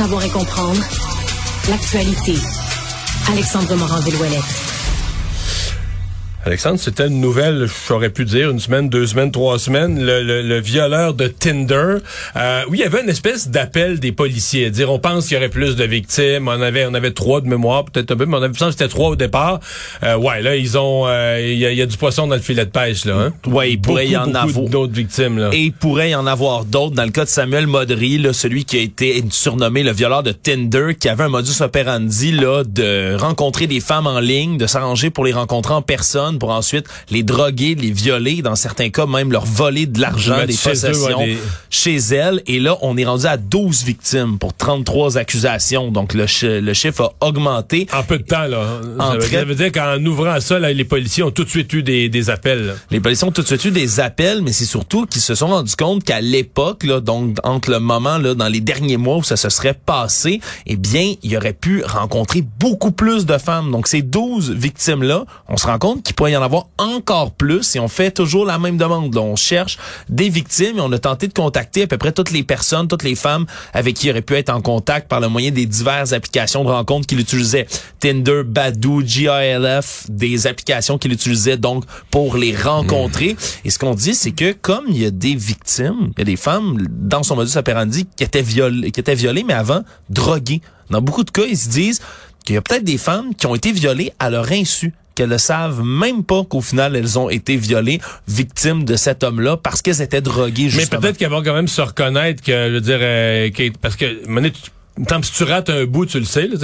Savoir et comprendre l'actualité. Alexandre Morin-Villouellette. Alexandre, c'était une nouvelle, j'aurais pu dire, une semaine, deux semaines, trois semaines, le, le- le violeur de Tinder. Euh, oui, il y avait une espèce d'appel des policiers, dire on pense qu'il y aurait plus de victimes, on avait on avait trois de mémoire, peut-être un peu, mais on avait que c'était trois au départ. Euh, ouais, là, ils ont, euh, il y, a, il y a du poisson dans le filet de pêche, là. Hein? Ouais, il pourrait y en avoir. d'autres victimes, là. Et il pourrait y en avoir d'autres. Dans le cas de Samuel Modry, là, celui qui a été surnommé le violeur de Tinder, qui avait un modus operandi là, de rencontrer des femmes en ligne, de s'arranger pour les rencontrer en personne, pour ensuite les droguer, les violer, dans certains cas même leur voler de l'argent, des chez eux, possessions ouais, des- chez elle. Et là, on est rendu à 12 victimes pour 33 accusations. Donc le, le chiffre a augmenté. En peu de temps, là. En Ça veut, très- ça veut dire qu'en ouvrant ça, là, les policiers ont tout de suite eu des, des appels. là. Les policiers ont tout de suite eu des appels, mais c'est surtout qu'ils se sont rendus compte qu'à l'époque, là, donc entre le moment là, dans les derniers mois où ça se serait passé, eh bien, il aurait pu rencontrer beaucoup plus de femmes. Donc ces 12 victimes-là, on se rend compte qu'il pourrait y en avoir encore plus et on fait toujours la même demande. là. On cherche des victimes et on a tenté de contacter à peu près toutes les personnes, toutes les femmes avec qui il aurait pu être en contact par le moyen des diverses applications de rencontres qu'il utilisait. Tinder, Badoo, GILF, des applications qu'il utilisait donc pour les rencontrer. Et ce qu'on dit, c'est que comme il y a des victimes, il y a des femmes dans son modus operandi qui étaient violées, qui étaient violées, mais avant droguées. Dans beaucoup de cas, ils se disent qu'il y a peut-être des femmes qui ont été violées à leur insu qu'elles ne savent même pas qu'au final elles ont été violées, victimes de cet homme-là parce qu'elles étaient droguées Mais justement. peut-être qu'elles vont quand même se reconnaître que, je veux dire, euh, que- parce que, tu- semble que si tu rates un bout, tu le sais. Là,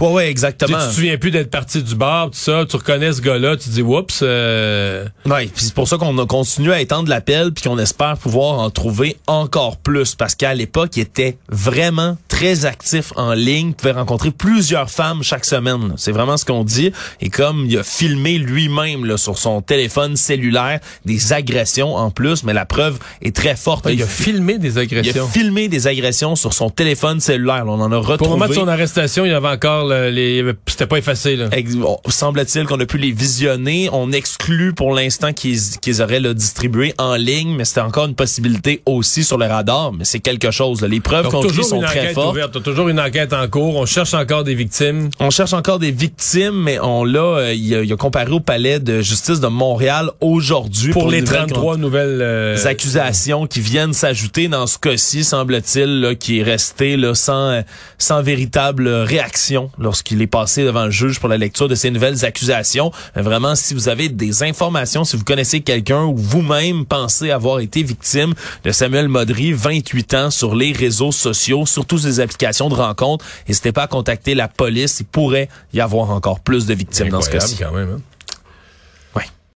Ouais, exactement. tu te souviens plus d'être parti du bar, tout ça, tu reconnais ce gars-là, tu te dis oups, euh, Ouais, puis c'est pour ça qu'on a continué à étendre l'appel puis qu'on espère pouvoir en trouver encore plus parce qu'à l'époque, il était vraiment très actif en ligne, pouvait rencontrer plusieurs femmes chaque semaine. C'est vraiment ce qu'on dit et comme il a filmé lui-même sur son téléphone cellulaire des agressions en plus, mais la preuve est très forte. il a filmé des il a agressions. filmé des agressions sur son téléphone cellulaire. là. On en a retrouvé. Pour le moment de son arrestation, il y avait encore le- les, c'était pas effacé là. Ex- bon, Semble-t-il qu'on a pu les visionner. On exclut pour l'instant qu'ils qu'ils auraient le distribué en ligne, mais c'était encore une possibilité aussi sur le radar. Mais c'est quelque chose. là. Les preuves qu'on sont très enquête fortes. ouverte, T'as toujours une enquête en cours, on cherche encore des victimes. On cherche encore des victimes, mais on l'a, euh, il, a, comparé au palais de justice de Montréal aujourd'hui Pour, les une nouvelle 33 nouvelles euh, accusations qui viennent s'ajouter dans ce cas-ci, semble-t-il, qui est resté là, sans, euh, sans véritable réaction lorsqu'il est passé devant le juge pour la lecture de ces nouvelles accusations. Mais vraiment, si vous avez des informations, si vous connaissez quelqu'un ou vous-même pensez avoir été victime de Samuel Modry, 28 ans, sur les réseaux sociaux, surtout applications de rencontres, n'hésitez pas à contacter la police. Il pourrait y avoir encore plus de victimes dans ce cas-ci.